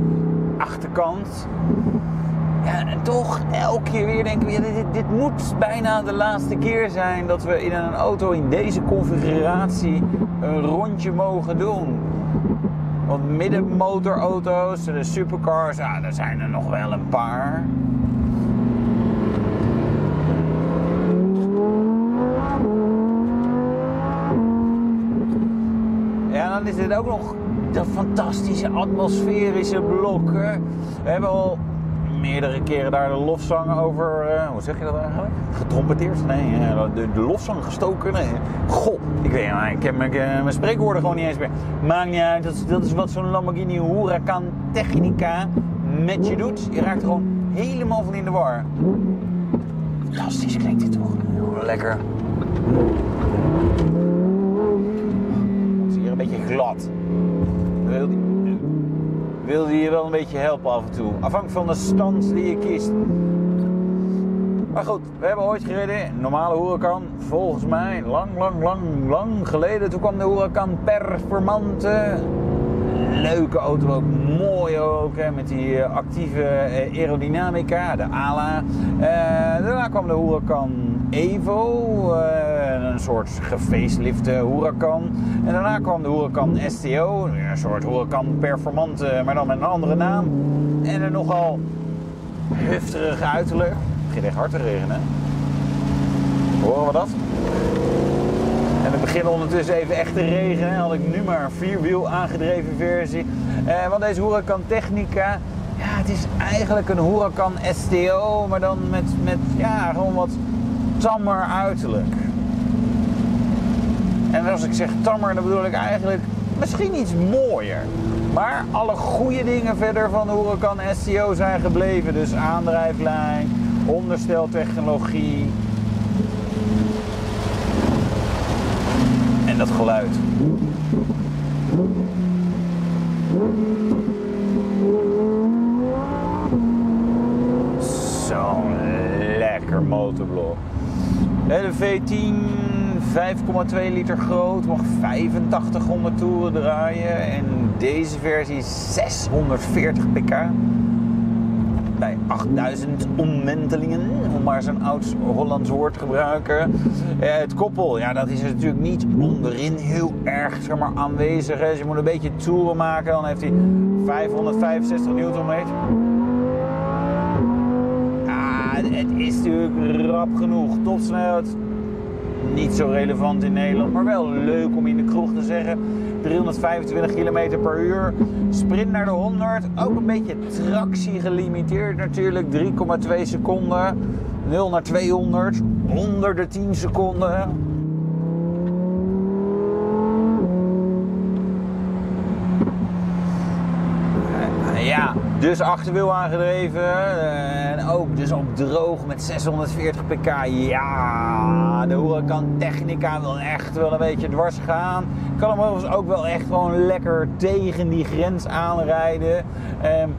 achterkant. Ja, toch elke keer weer denken we, dit, dit- moet bijna de laatste keer zijn dat we in een auto in deze configuratie een rondje mogen doen. Want middenmotorauto's, de supercars, ja, daar zijn er nog wel een paar. Ja, dan is dit ook nog de fantastische atmosferische blokken. We hebben al meerdere keren daar de lofzang over, eh, hoe zeg je dat eigenlijk? Getrompeteerd? Nee, eh, de, de lofzang gestoken. Nee. Goh, ik weet niet, ik heb mijn, eh, mijn spreekwoorden gewoon niet eens meer. Maakt niet uit, dat is, dat is wat zo'n Lamborghini Huracan Technica met je doet. Je raakt er gewoon helemaal van in de war. Fantastisch klinkt dit toch? Heel lekker. Het is hier een beetje glad. Wil die, wil die je wel een beetje helpen af en toe. Afhankelijk van de stand die je kiest. Maar goed, we hebben ooit gereden. Normale Huracan. Volgens mij lang, lang, lang, lang geleden. Toen kwam de Huracan Performante. Leuke auto ook. Mooi ook. Hè, met die eh, actieve eh, aerodynamica. De ALA. Eh, daarna kwam de Huracan Evo. een soort gefacelifte Huracan. En daarna kwam de Huracan STO. Een soort Huracan Performante. Maar dan met een andere naam. En een nogal hufterig uiterlijk. Het begint echt hard te regenen. Horen we dat? Het begint ondertussen even echt te regenen. Had ik nu maar een vierwiel aangedreven versie. Eh, want deze Huracan Technica, ja, het is eigenlijk een Huracan STO, maar dan met, met ja, gewoon wat tammer uiterlijk. En als ik zeg tammer, dan bedoel ik eigenlijk misschien iets mooier. Maar alle goede dingen verder van de Huracan STO zijn gebleven. Dus aandrijflijn, ondersteltechnologie, dat geluid. Zo'n lekker motorblok. De V10 5,2 liter groot, mag 8500 toeren draaien. En deze versie 640 pk. Bij 8000 omwentelingen, om maar zo'n oud Hollands woord te gebruiken. Eh, het koppel, ja, dat is natuurlijk niet onderin heel erg zeg maar, aanwezig. Hè. Dus je moet een beetje toeren maken, dan heeft hij 565 newtonmeter. Ah, het is natuurlijk rap genoeg. Topsnelheid, niet zo relevant in Nederland, maar wel leuk om in de kroeg te zeggen. 325 km per uur. Sprint naar de 100. Ook een beetje tractie gelimiteerd natuurlijk. 3,2 seconden. 0 naar 200. Onder de 10 seconden. Eh, Ja, Dus achterwiel aangedreven. eh, En ook dus op droog met 640 pk. Ja, de Huracan Technica wil echt wel een beetje dwars gaan. Kan hem overigens ook wel echt gewoon lekker tegen die grens aanrijden. Ehm,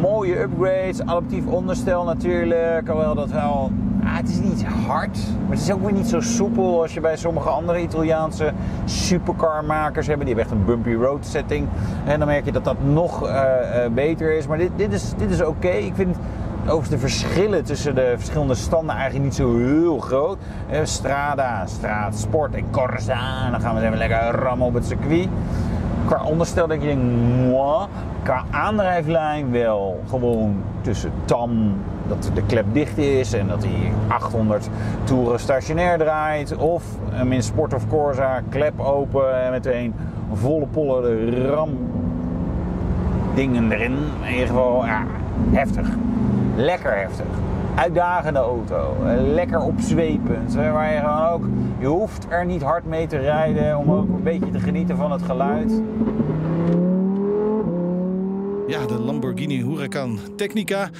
mooie upgrades, adaptief onderstel natuurlijk. Alhoewel dat wel... het is niet hard, maar het is ook weer niet zo soepel als je bij sommige andere Italiaanse supercarmakers hebben. Die hebben echt een bumpy road setting. En dan merk je dat dat nog eh, eh, beter is. Maar dit, dit is, dit is oké. Ik vind overigens de verschillen tussen de verschillende standen eigenlijk niet zo heel groot. Eh, Strada, Straat, Sport en Corsa. Dan gaan we even lekker rammen op het circuit. Qua onderstel denk je, moi. Qua aandrijflijn wel gewoon tussen tam, dat de klep dicht is en dat hij 800 toeren stationair draait. Of een min Sport of Corsa, klep open en meteen volle pollen de ram dingen erin. In ieder geval, ja, heftig. Lekker heftig. Uitdagende auto. Eh, Lekker opzwepend. Waar je gewoon ook... Je hoeft er niet hard mee te rijden om ook een beetje te genieten van het geluid. Ja, de Lamborghini Huracan Technica.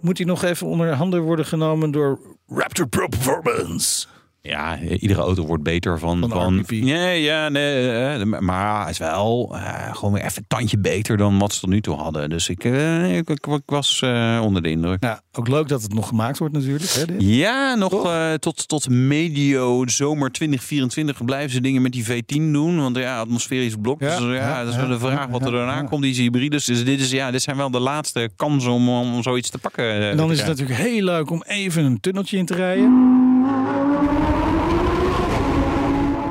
Moet die nog even onder handen worden genomen door Raptor Pro Performance? Ja, iedere auto wordt beter van. van, nee, ja, nee, eh, maar hij is wel eh, gewoon weer even een tandje beter dan wat ze tot nu toe hadden. Dus ik, eh, ik, ik- ik was onder de indruk. Ja, ook leuk dat het nog gemaakt wordt natuurlijk. Hè, dit? Ja, nog tot, tot medio zomer 2024 blijven ze dingen met die V10 doen. Want ja, atmosferisch blok. Ja, dus ja, dat is wel de vraag wat er daarna komt. Die hybrides. Dus dit, is, ja, dit zijn wel de laatste kansen om, om zoiets te pakken. En dan is het natuurlijk heel leuk om even een tunneltje in te rijden.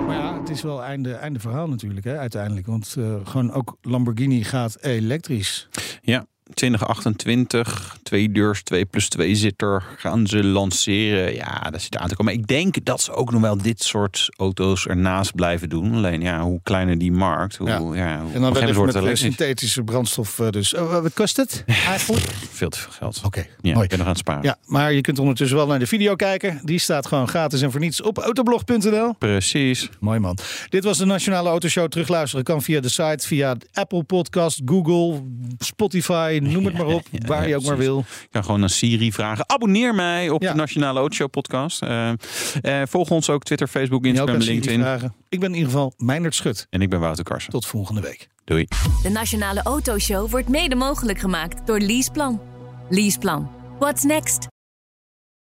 Maar ja, het is wel einde, einde verhaal natuurlijk hè, uiteindelijk. Want eh, gewoon ook Lamborghini gaat elektrisch. Ja, 2028, twee deurs, 2 plus 2 zitter gaan ze lanceren. Ja, dat zit aan te komen. Ik denk dat ze ook nog wel dit soort auto's ernaast blijven doen. Alleen ja, hoe kleiner die markt, hoe, ja. hoe En dan met wordt elektrisch. synthetische brandstof. eh, dus oh, wat kost het eigenlijk? Veel te veel geld. Oké, ja, mooi. ik ben nog aan het sparen. Ja, maar je kunt ondertussen wel naar de video kijken. Die staat gewoon gratis en voor niets op autoblog.nl. Precies. Mooi man. Dit was de Nationale Autoshow. Terugluisteren kan via de site, via Apple Podcast, Google, Spotify, noem het maar op. waar je ook maar wil. Je kan gewoon aan Siri vragen. Abonneer mij op de Nationale Autoshow podcast. Eh, eh, volg ons ook Twitter, Facebook, Instagram, LinkedIn. vragen. Ik ben in ieder geval Meindert Schut. En ik ben Wouter Karsen. Tot volgende week. Doei. De Nationale Autoshow wordt mede mogelijk gemaakt door Leaseplan. Leaseplan. What's next?